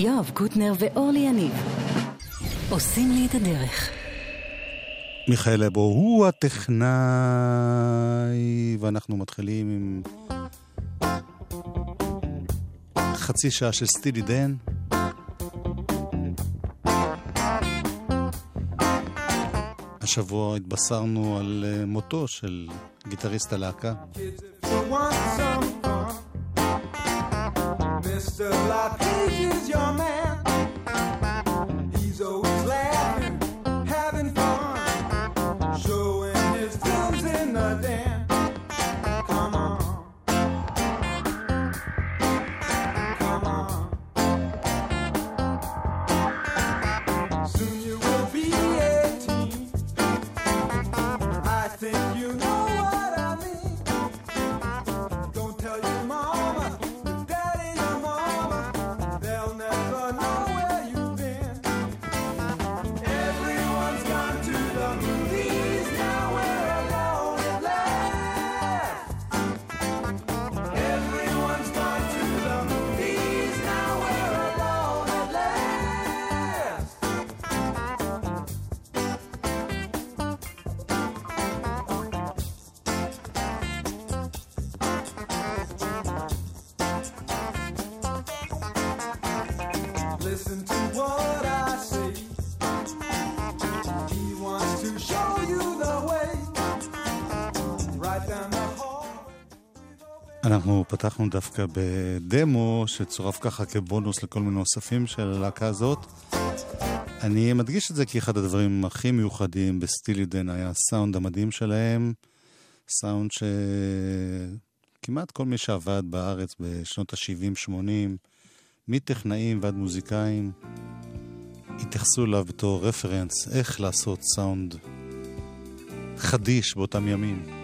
יואב קוטנר ואורלי יניב עושים לי את הדרך. מיכאל אבו הוא הטכנאי, ואנחנו מתחילים עם חצי שעה של סטילי דן. השבוע התבשרנו על אה, מותו של גיטריסט הלהקה. Mr. LaPage is your man. פתחנו דווקא בדמו שצורף ככה כבונוס לכל מיני אוספים של הלהקה הזאת. אני מדגיש את זה כי אחד הדברים הכי מיוחדים בסטילי דן היה הסאונד המדהים שלהם. סאונד שכמעט כל מי שעבד בארץ בשנות ה-70-80, מטכנאים ועד מוזיקאים, התייחסו אליו בתור רפרנס איך לעשות סאונד חדיש באותם ימים.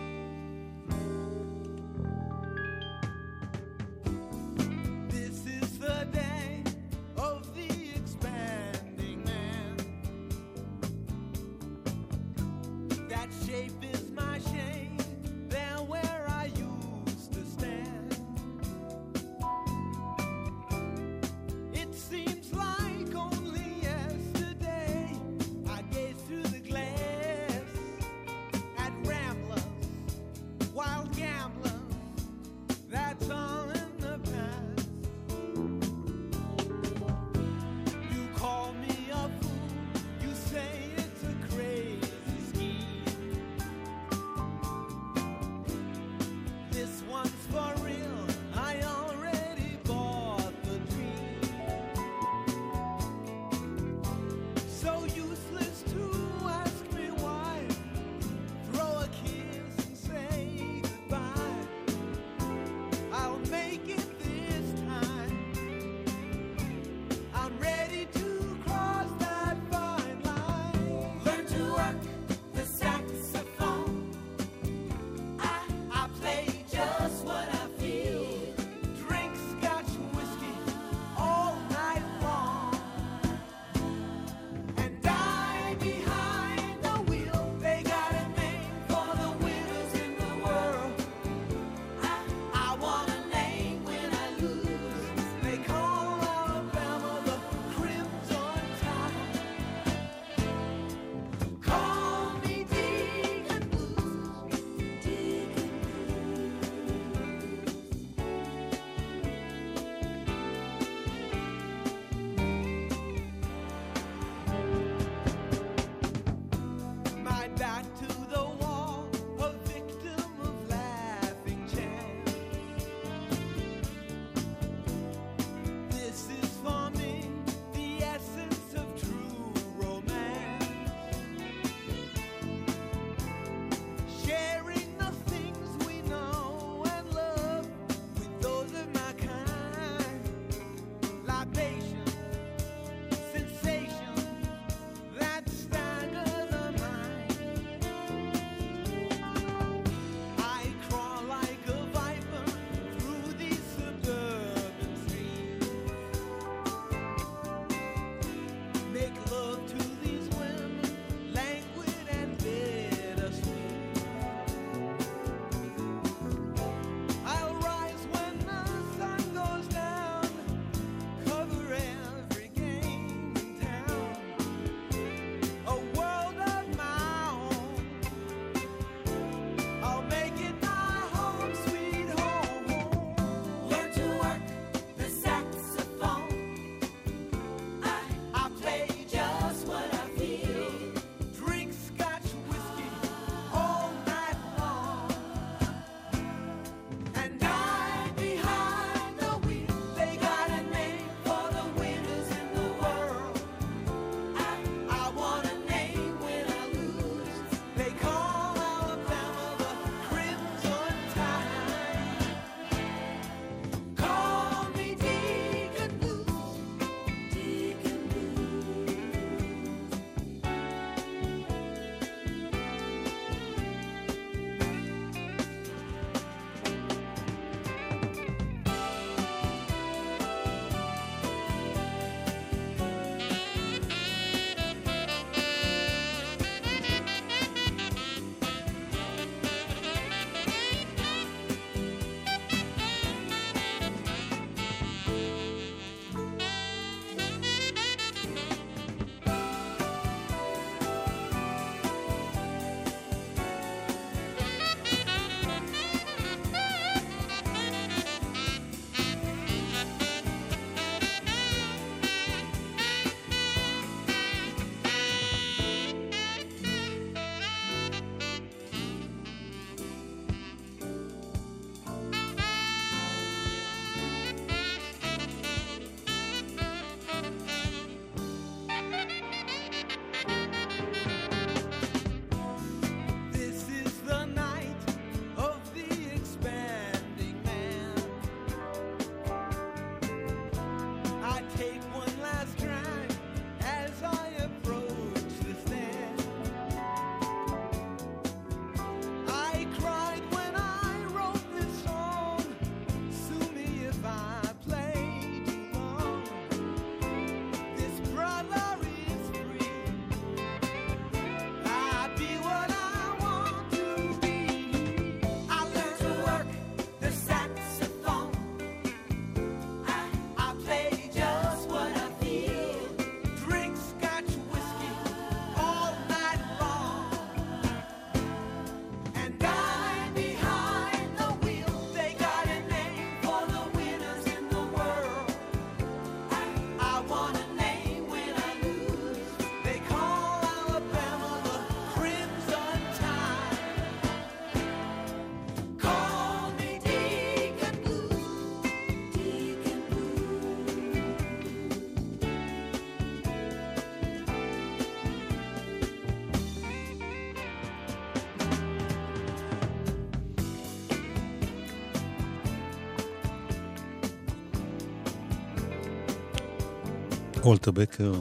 וולטר בקר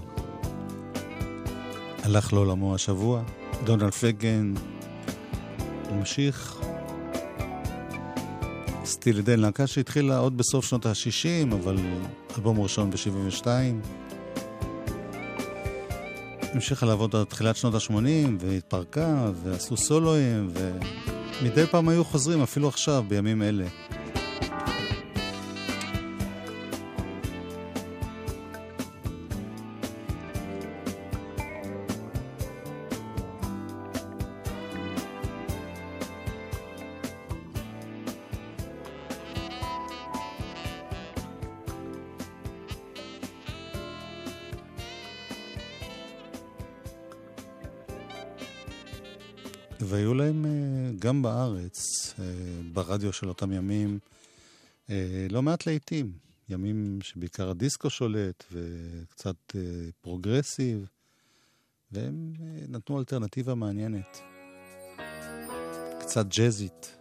הלך לעולמו השבוע, דונלד פגן ממשיך. סטילי דן, להקה שהתחילה עוד בסוף שנות ה-60, אבל אלבום ראשון ב-72. המשיכה לעבוד עד תחילת שנות ה-80, והתפרקה, ועשו סולואים, ומדי פעם היו חוזרים, אפילו עכשיו, בימים אלה. והיו להם אה, גם בארץ, אה, ברדיו של אותם ימים, אה, לא מעט להיטים. ימים שבעיקר הדיסקו שולט וקצת פרוגרסיב, והם נתנו אלטרנטיבה מעניינת. קצת ג'אזית.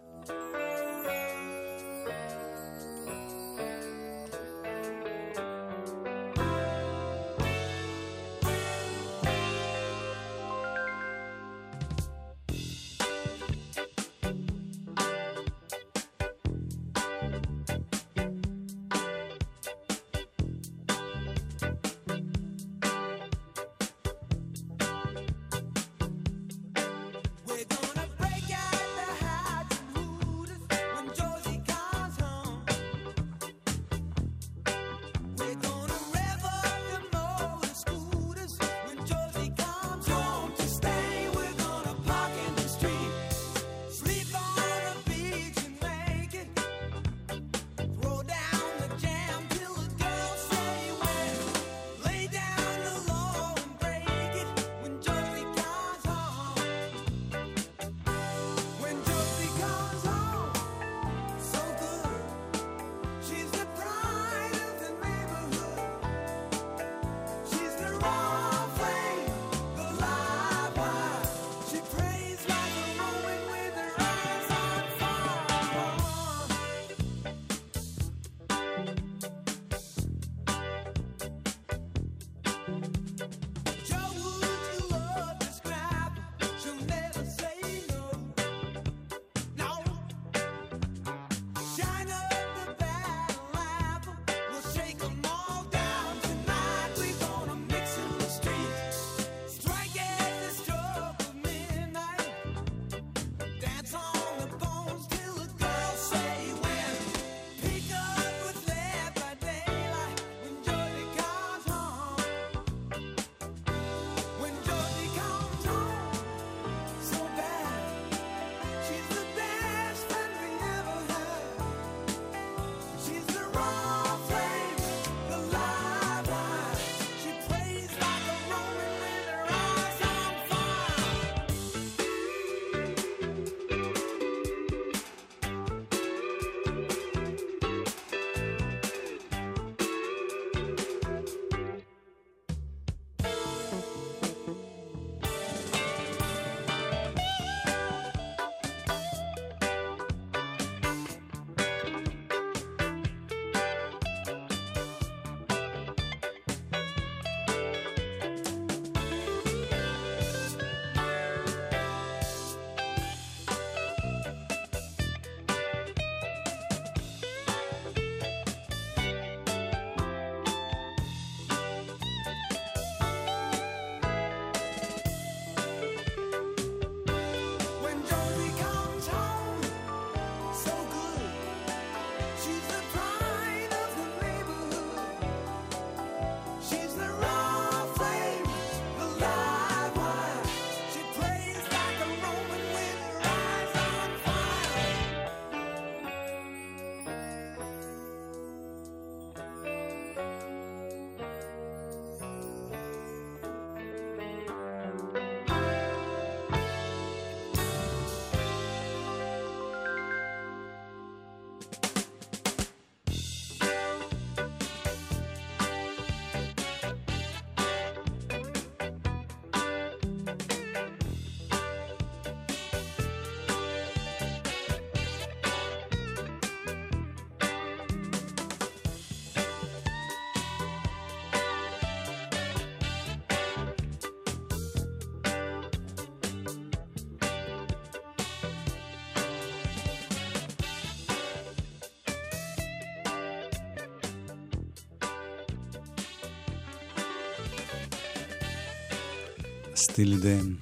סטיל דן.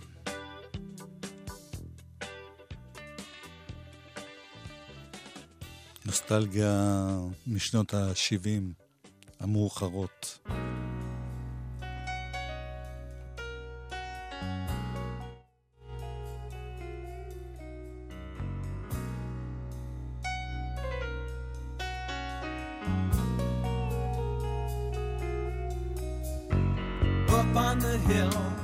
נוסטלגיה משנות ה-70 המאוחרות. Up hill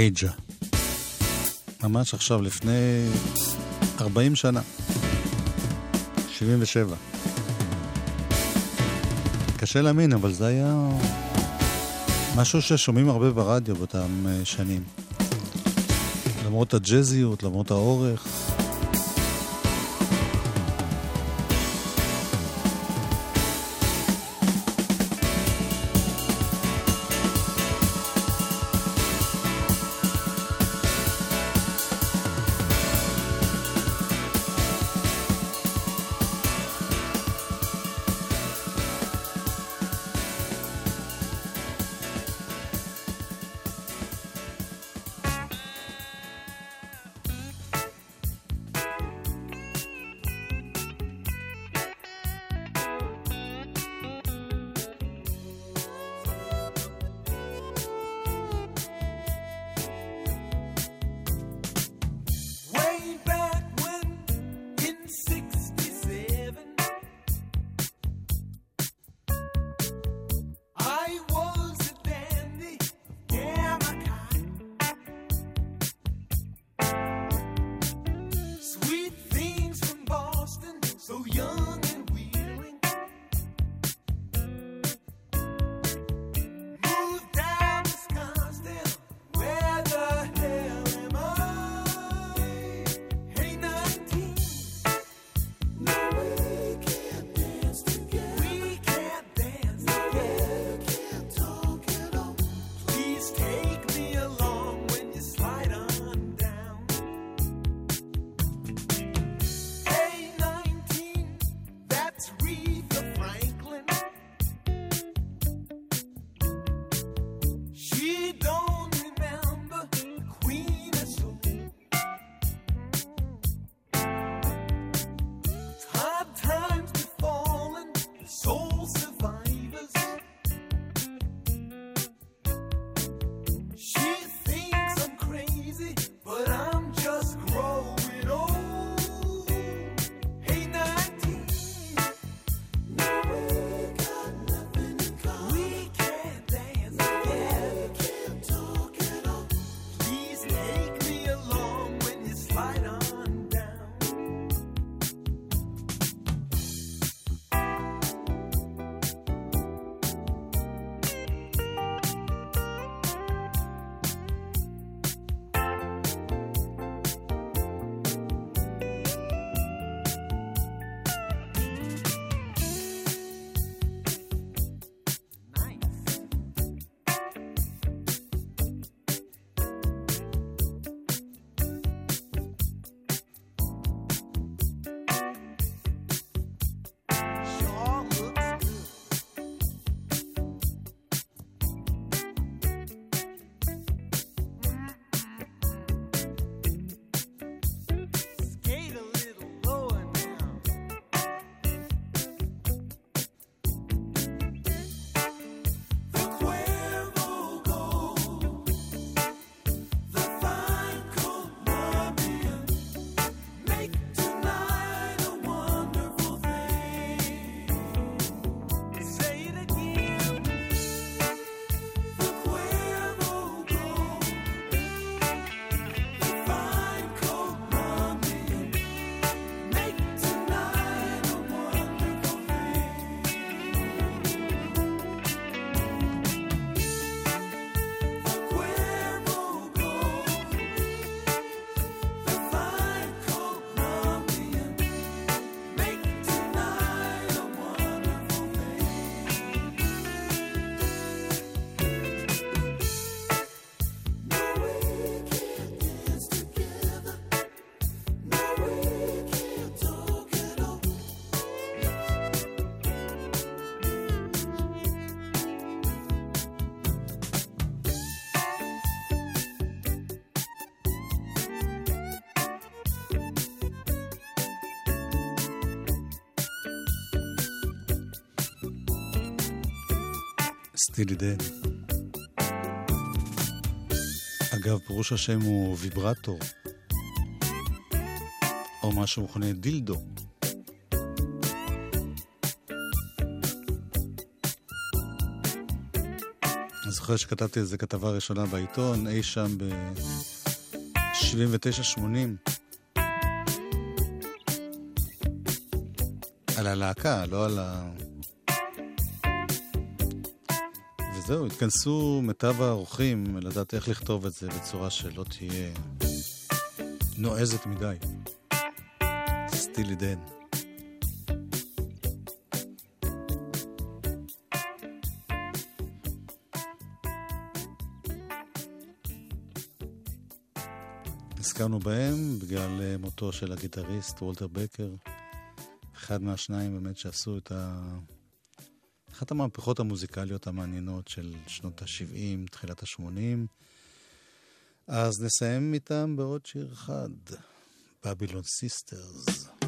אייג'ה. ממש עכשיו, לפני 40 שנה. 77. קשה להאמין, אבל זה היה משהו ששומעים הרבה ברדיו באותם אה, שנים. למרות הג'אזיות, למרות האורך. דן. אגב, פירוש השם הוא ויברטור, או מה שמכונה דילדו. אני זוכר שכתבתי איזה כתבה ראשונה בעיתון, אי שם ב-79-80. על הלהקה, לא על ה... וזהו, התכנסו מיטב האורחים לדעת איך לכתוב את זה בצורה שלא תהיה נועזת מדי. סטילי דן. נזכרנו בהם בגלל אה, מותו של הגיטריסט וולטר בקר. אחד מהשניים באמת שעשו את ה... אחת המהפכות המוזיקליות המעניינות של שנות ה-70, תחילת ה-80. אז נסיים איתם בעוד שיר אחד, בבילון סיסטרס.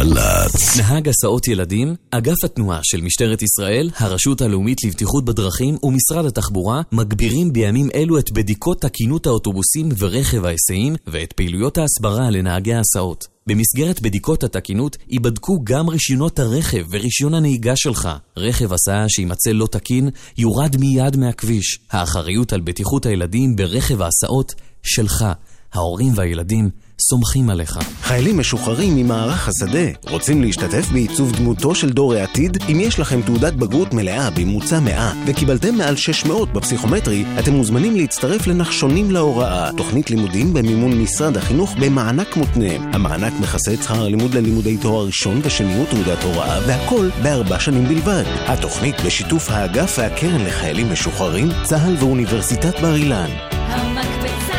גלגלצ. נהג הסעות ילדים, אגף התנועה של משטרת ישראל, הרשות הלאומית לבטיחות בדרכים ומשרד התחבורה מגבירים בימים אלו את בדיקות תקינות האוטובוסים ורכב ההיסעים ואת פעילויות ההסברה לנהגי ההסעות. במסגרת בדיקות התקינות ייבדקו גם רישיונות הרכב ורישיון הנהיגה שלך. רכב הסעה שימצא לא תקין יורד מיד מהכביש. האחריות על בטיחות הילדים ברכב ההסעות שלך. ההורים והילדים סומכים עליך. חיילים משוחררים ממערך השדה רוצים להשתתף בעיצוב דמותו של דור העתיד? אם יש לכם תעודת בגרות מלאה בממוצע 100 וקיבלתם מעל 600 בפסיכומטרי, אתם מוזמנים להצטרף לנחשונים להוראה, תוכנית לימודים במימון משרד החינוך במענק מותנה. המענק מכסה את שכר הלימוד ללימודי תואר ראשון ושני ותעודת הוראה, והכל בארבע שנים בלבד. התוכנית בשיתוף האגף והקרן לחיילים משוחררים, צה"ל ואוניברסיטת בר אילן. המקפצה.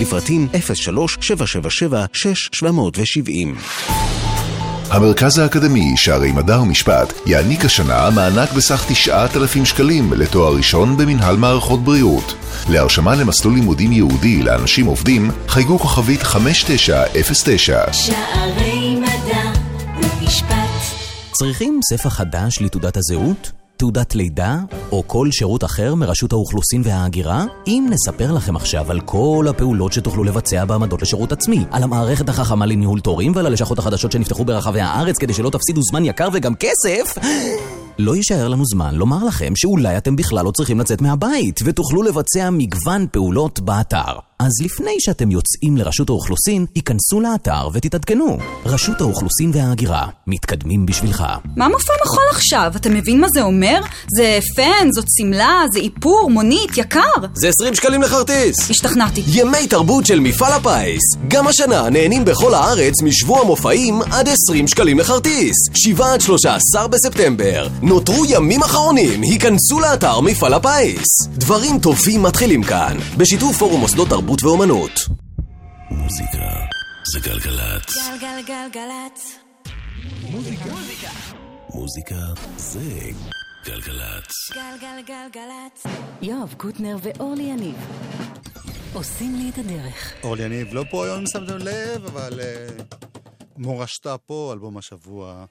לפרטים 03-777-6770 המרכז האקדמי שערי מדע ומשפט יעניק השנה מענק בסך 9,000 שקלים לתואר ראשון במנהל מערכות בריאות. להרשמה למסלול לימודים ייעודי לאנשים עובדים, חייגו כוכבית 5909. שערי מדע ומשפט. צריכים ספר חדש לתעודת הזהות? תעודת לידה? או כל שירות אחר מרשות האוכלוסין וההגירה? אם נספר לכם עכשיו על כל הפעולות שתוכלו לבצע בעמדות לשירות עצמי, על המערכת החכמה לניהול תורים ועל הלשכות החדשות שנפתחו ברחבי הארץ כדי שלא תפסידו זמן יקר וגם כסף, לא יישאר לנו זמן לומר לכם שאולי אתם בכלל לא צריכים לצאת מהבית ותוכלו לבצע מגוון פעולות באתר. אז לפני שאתם יוצאים לרשות האוכלוסין, היכנסו לאתר ותתעדכנו. רשות האוכלוסין וההגירה, מתקדמים בשבילך. מה מופע מחול עכשיו? אתה מבין מה זה אומר? זה פן, זאת שמלה, זה איפור, מונית, יקר. זה 20 שקלים לכרטיס! השתכנעתי. ימי תרבות של מפעל הפיס. גם השנה נהנים בכל הארץ משבוע מופעים עד 20 שקלים לכרטיס. 7 עד 13 בספטמבר. נותרו ימים אחרונים, היכנסו לאתר מפעל הפיס. דברים טובים מתחילים כאן, בשיתוף פורום מוסדות תרבות ואומנות. מוזיקה זה גלגלצ. גלגלגלגלצ. מוזיקה זה גלגלצ. גלגלגלגלצ. יואב קוטנר ואורלי יניב עושים לי את הדרך. אורלי יניב לא פה היום אם שמתם לב, אבל אה, מורשתה פה, אלבום השבוע.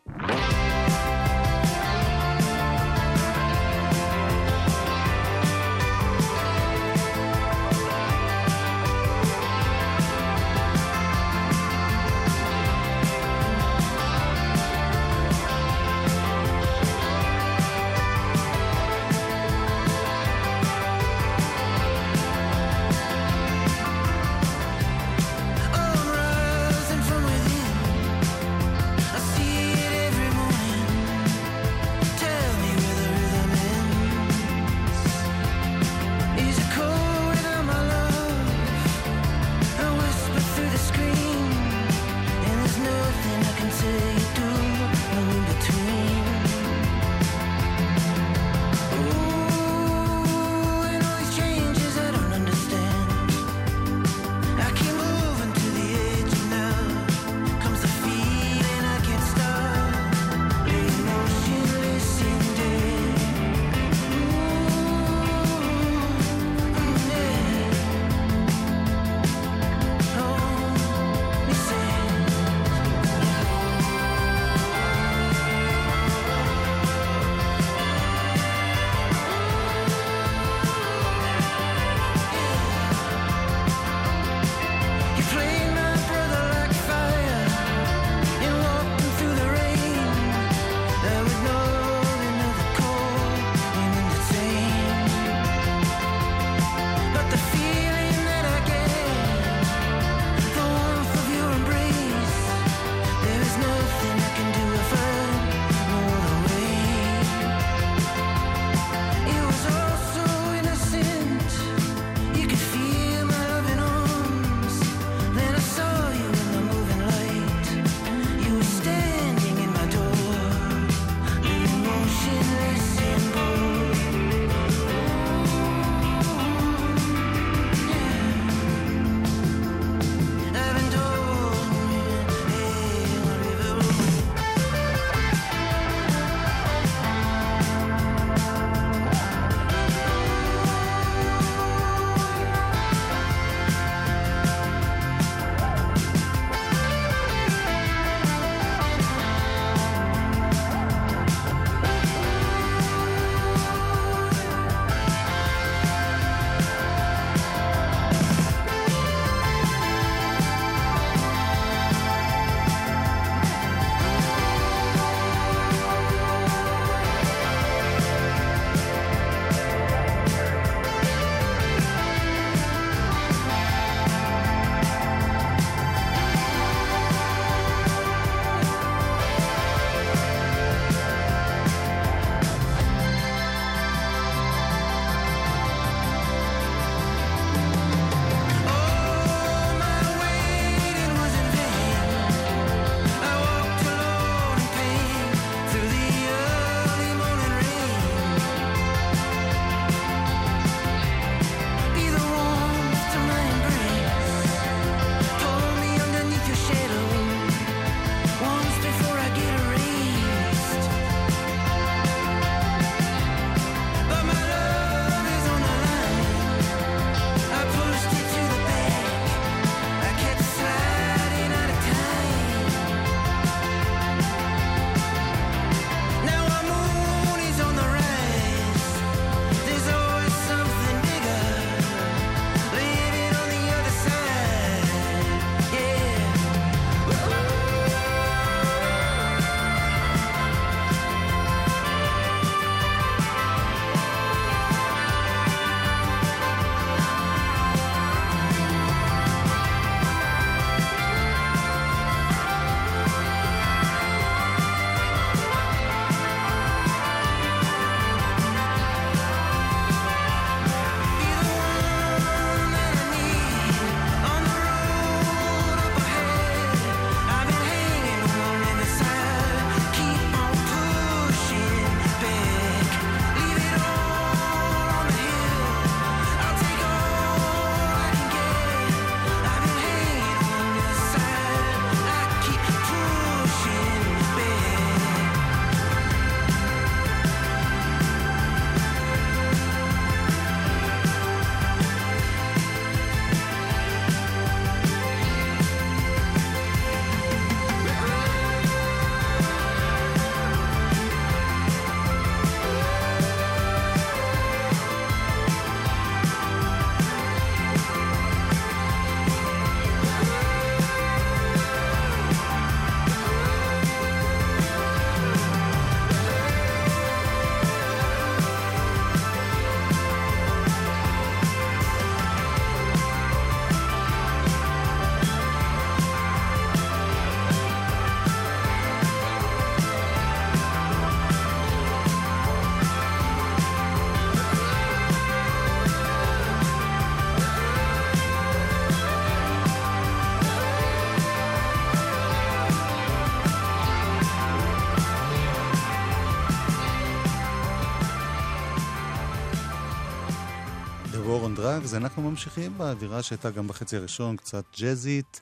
Drugs. אנחנו ממשיכים באווירה שהייתה גם בחצי הראשון, קצת ג'אזית,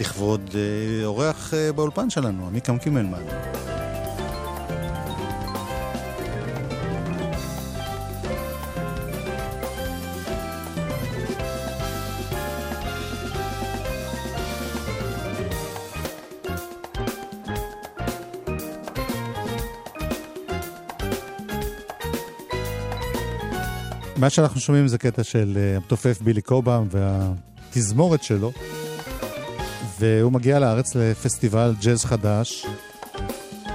לכבוד אה, אורח אה, באולפן שלנו, עמיקם קימלמן. מה שאנחנו שומעים זה קטע של אה, המתופף בילי קובם והתזמורת שלו, והוא מגיע לארץ לפסטיבל ג'אז חדש.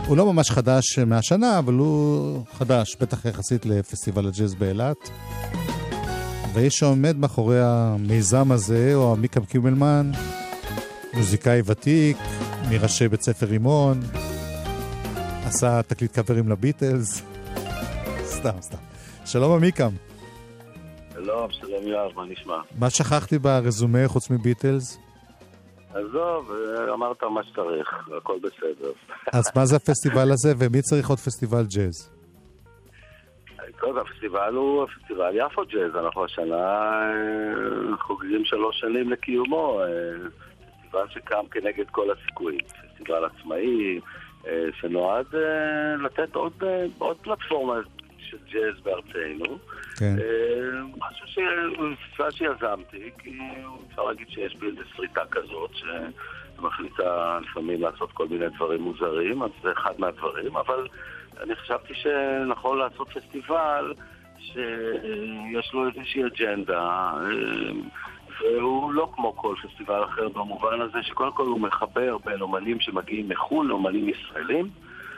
הוא לא ממש חדש מהשנה, אבל הוא חדש, בטח יחסית לפסטיבל הג'אז באילת. והאיש שעומד מאחורי המיזם הזה, הוא עמיקם קימלמן, מוזיקאי ותיק, מראשי בית ספר רימון, עשה תקליט קאברים לביטלס. סתם, סתם. שלום עמיקם. שלום, שלום יואב, מה נשמע? מה שכחתי ברזומה חוץ מביטלס? עזוב, אמרת מה שצריך, הכל בסדר. אז מה זה הפסטיבל הזה, ומי צריך עוד פסטיבל ג'אז? טוב, הפסטיבל הוא פסטיבל יפו ג'אז, אנחנו השנה אה, חוגגים שלוש שנים לקיומו. אה, פסטיבל שקם כנגד כל הסיכויים. פסטיבל עצמאי, אה, שנועד לתת עוד, עוד פלטפורמה של ג'אז בארצנו. כן. משהו ש... פסטיבל שיזמתי, כי אפשר להגיד שיש בי איזו שריטה כזאת, שמחליטה לפעמים לעשות כל מיני דברים מוזרים, אז זה אחד מהדברים, אבל אני חשבתי שנכון לעשות פסטיבל שיש לו איזושהי אג'נדה, והוא לא כמו כל פסטיבל אחר במובן הזה שקודם כל הוא מחבר בין אומנים שמגיעים מחו"ל לאומנים ישראלים.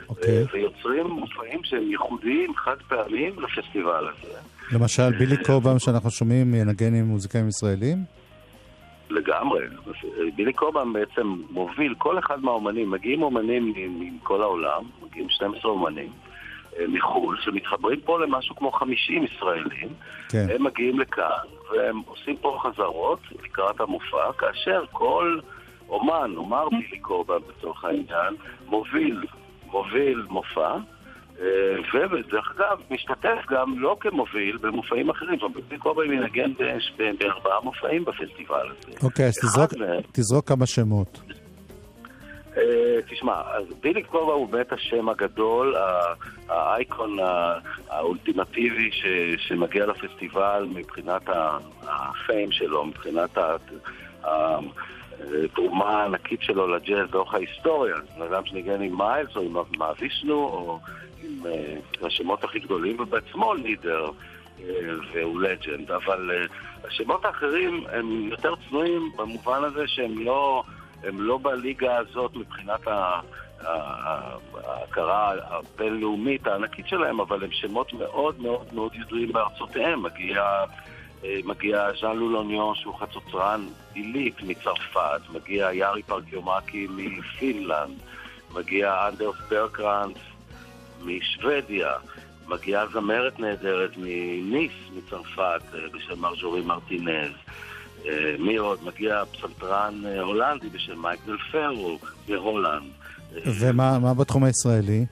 אוקיי. ויוצרים מופעים שהם ייחודיים, חד פעמיים לפסטיבל הזה. למשל, בילי קובם שאנחנו שומעים ינגן עם מוזיקאים ישראלים? לגמרי. בילי קובם בעצם מוביל, כל אחד מהאומנים, מגיעים אומנים מכל העולם, מגיעים 12 אומנים מחו"ל, שמתחברים פה למשהו כמו 50 ישראלים. כן. הם מגיעים לכאן, והם עושים פה חזרות לקראת המופע, כאשר כל אומן, נאמר בילי קובם לצורך העניין, מוביל מוביל מופע, ודרך אגב, משתתף גם לא כמוביל במופעים אחרים. זאת אומרת, בילי קוברי מנגן בארבעה מופעים בפסטיבל הזה. אוקיי, אז תזרוק, תזרוק כמה שמות. תשמע, אז בילי קובה הוא באמת השם הגדול, האייקון האולטימטיבי שמגיע לפסטיבל מבחינת הפיים שלו, מבחינת תרומה ענקית שלו לג'אז לאורך ההיסטוריה. בן אדם שניגן עם מיילס או עם מאבישנו או עם uh, השמות הכי גדולים, ובעצמו לידר uh, והוא לג'נד. אבל השמות האחרים הם יותר צנועים במובן הזה שהם לא, לא בליגה הזאת מבחינת ההכרה הבינלאומית הענקית שלהם, אבל הם שמות מאוד מאוד מאוד ידועים בארצותיהם. מגיע... מגיע ז'אן לו לוניון שהוא חצוצרן עילית מצרפת, מגיע יארי פרקיומקי מפינלנד, מגיע אנדרס ברגקרנץ משוודיה, מגיעה זמרת נהדרת מניס מצרפת בשם מרג'ורי מרטינז. מי עוד? מגיע פסנתרן הולנדי בשם מייקל פרו מהולנד. ומה בתחום הישראלי?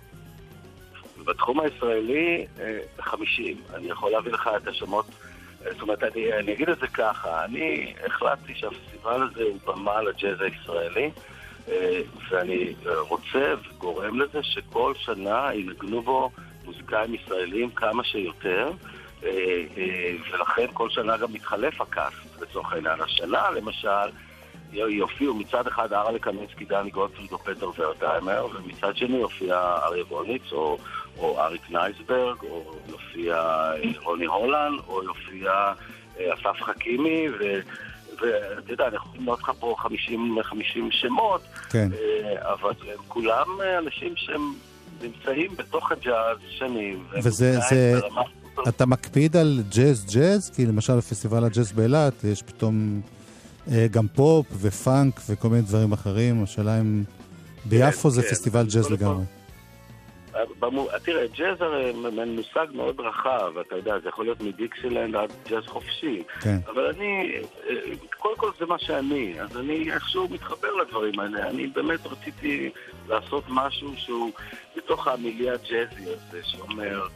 בתחום הישראלי, 50. אני יכול להביא לך את השמות זאת אומרת, אני, אני אגיד את זה ככה, אני החלטתי שהפסטיבל הזה הוא במה לג'אז הישראלי, ואני רוצה וגורם לזה שכל שנה ינגנו בו מוזיקאים ישראלים כמה שיותר, ולכן כל שנה גם מתחלף הקאסט לצורך העניין. השנה, למשל, יופיעו מצד אחד ארלה קמינסקי, דני גולדפריד או פטר ורדהיימר, ומצד שני יופיע אריה ווניץ או, או אריק נייסברג, או יופיע רוני הולנד, או יופיע אסף חכימי, ו... ואתה יודע, אני יכול למנות לך פה 50, 50 שמות, כן. אבל הם כולם אנשים שהם נמצאים בתוך הג'אז שנים. וזה, זה, אתה מקפיד על ג'אז ג'אז? כי למשל בפסטיבל הג'אז באילת יש פתאום גם פופ ופאנק וכל מיני דברים אחרים. השאלה אם ביפו זה פסטיבל ג'אז לגמרי. תראה, ג'אז הרי מושג מאוד רחב, אתה יודע, זה יכול להיות מדיקסילנד עד ג'אז חופשי. כן. אבל אני, קודם כל זה מה שאני, אז אני איכשהו מתחבר לדברים האלה. אני באמת רציתי לעשות משהו שהוא בתוך המילייה הג'אזי הזה, שאומר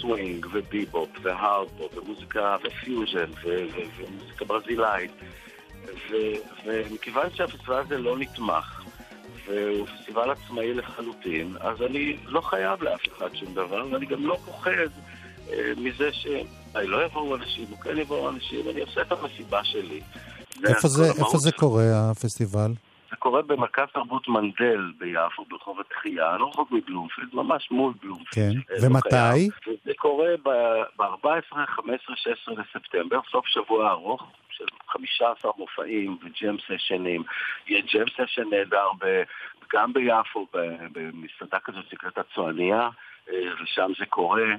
סווינג וביבופ והארדבופ ומוזיקה ופיוז'ן ומוזיקה ברזילאית. ו- ומכיוון שהפסטיבל הזה לא נתמך, והוא פסטיבל עצמאי לחלוטין, אז אני לא חייב לאף אחד שום דבר, ואני גם לא פוחד אה, מזה לא יבואו אנשים, או כן יבואו אנשים, אני עושה את המסיבה שלי. איפה זה, איפה זה קורה, הפסטיבל? זה קורה במרכז תרבות מנדל ביפו, ברחוב התחייה, לא רחוק מבלומפילד, ממש מול בלומפילד. כן. אה, לא ומתי? וזה קורה ב-14, 15, 16 לספטמבר, סוף שבוע ארוך. של 15 מופעים וג'ם סשנים. יהיה ג'ם סשן נהדר ב- גם ביפו, במסעדה כזאת שנקראת הצועניה, אה, ושם זה קורה,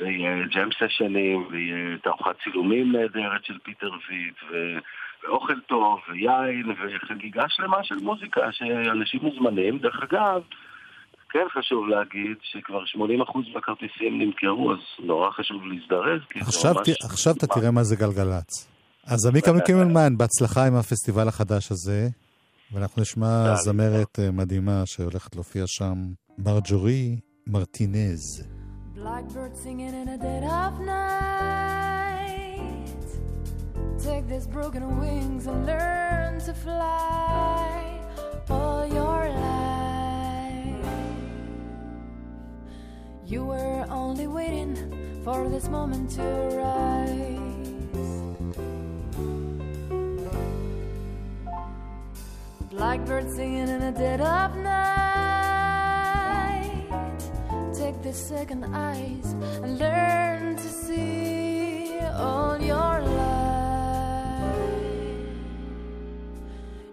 ויהיה ג'ם סשנים, ויהיה תערוכת צילומים נהדרת של פיטר ויט, ו... ואוכל טוב, ויין, וחגיגה שלמה של מוזיקה, שאנשים מוזמנים. דרך אגב, כן חשוב להגיד שכבר 80% מהכרטיסים נמכרו, אז נורא חשוב להזדרז, כי זה ממש... עכשיו אתה תראה מה זה גלגלצ. אז עמיקה מקימלמן, בהצלחה עם הפסטיבל החדש הזה, ואנחנו נשמע זמרת אה, מדהימה שהולכת להופיע שם, מרג'ורי מרטינז. Blackbird singing in a dead of night. Take these broken wings and learn to fly all your life. You were only waiting for this moment to arise. Blackbird singing in the dead of night. Take the second eyes and learn to see all your life.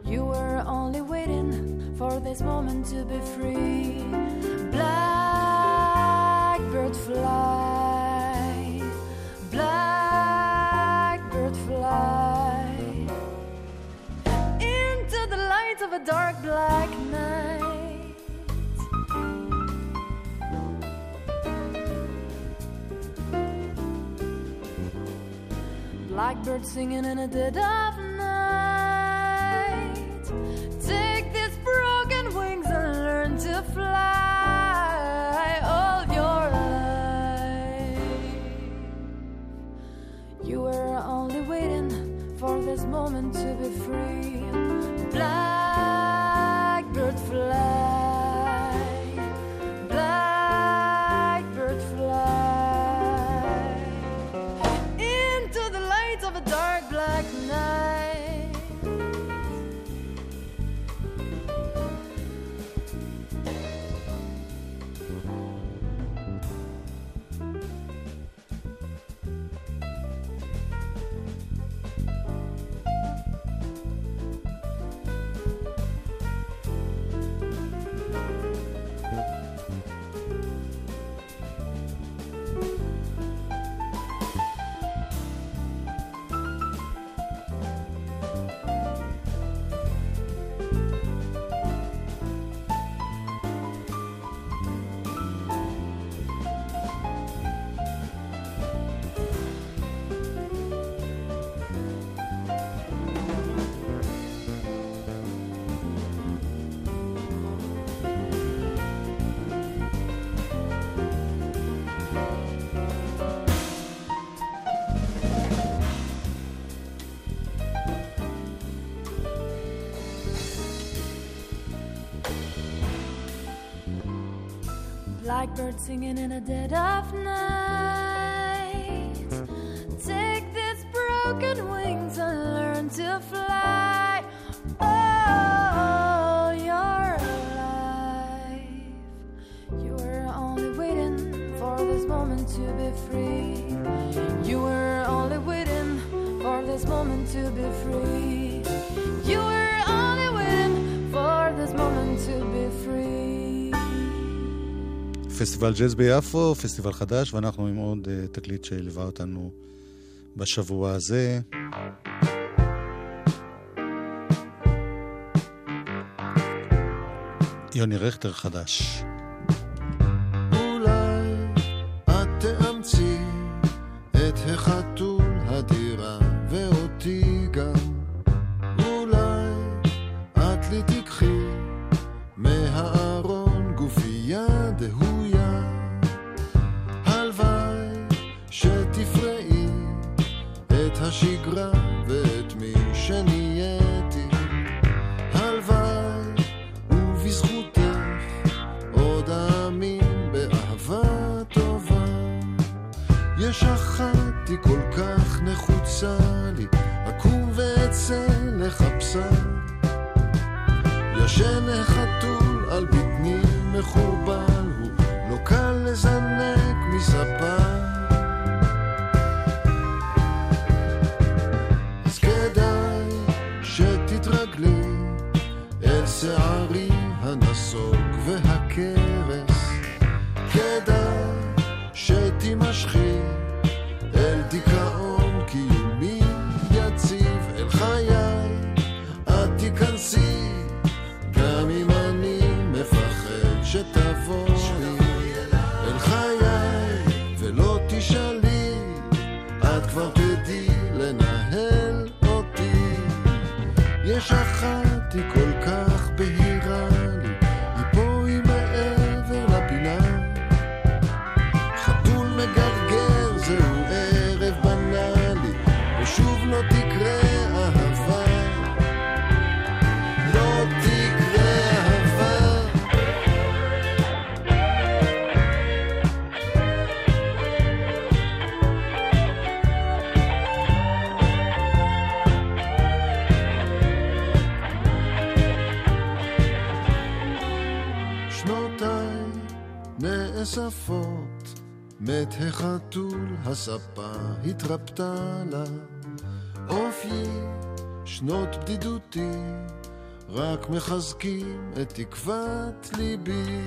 You were only waiting for this moment to be free. Blackbird singing in a dead of night. Take these broken wings and learn to fly all your life. You were only waiting for this moment to be free. Blackbird singing in a dead of night. Take these broken wings and learn to fly. Oh, All your life, you were only waiting for this moment to be free. פסטיבל ג'אז ביפו, פסטיבל חדש, ואנחנו עם עוד uh, תקליט שליווה אותנו בשבוע הזה. יוני רכטר חדש. כך נחוצה לי, אקום ואצא לחפשה. ישן החתול על בטני מחובל, הוא לא קל לזנק je t'aime. מת החתול, הספה התרפתה לה. אופיי, שנות בדידותי, רק מחזקים את תקוות ליבי.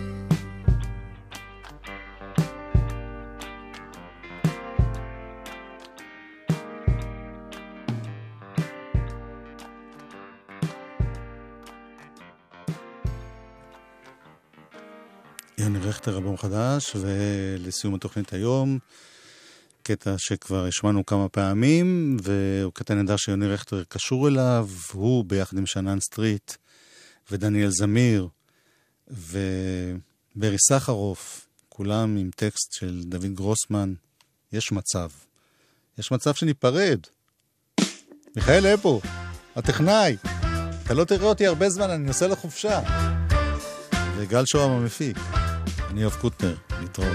יוני רכטר, אלבום חדש, ולסיום התוכנית היום, קטע שכבר השמענו כמה פעמים, והוא קטע נהדר שיוני רכטר קשור אליו, הוא ביחד עם שאנן סטריט, ודניאל זמיר, וברי סחרוף, כולם עם טקסט של דוד גרוסמן, יש מצב. יש מצב שניפרד. מיכאל אפו, הטכנאי, אתה לא תראה אותי הרבה זמן, אני נוסע לחופשה. וגל שוהם המפיק. אני אוהב קוטנר, להתראות.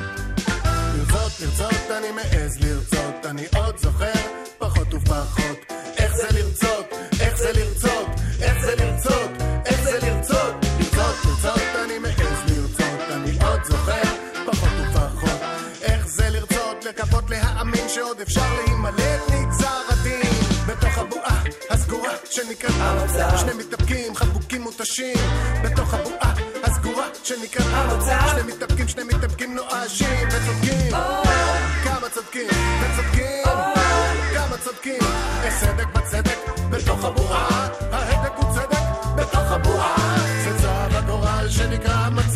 לרצות, לרצות, אני מעז לרצות, אני עוד זוכר, פחות ופחות. איך זה לרצות, איך זה לרצות, איך זה לרצות, איך זה לרצות. לרצות, לרצות, אני מעז לרצות, אני עוד זוכר, פחות ופחות. איך זה לרצות, לקוות להאמין שעוד אפשר להימלט נגזר הדין. בתוך הבועה הסגורה שנקראת המצב. שני מתאפקים, חבוקים מותשים. בתוך הבועה שנקראת המצב. שני מתאפקים, שני מתאפקים נואשים וצודקים. כמה צודקים וצודקים. כמה צודקים. יש צדק בצדק בתוך הבועה. ההדק הוא צדק בתוך הבועה. זה צו הגורל שנקרא המצב.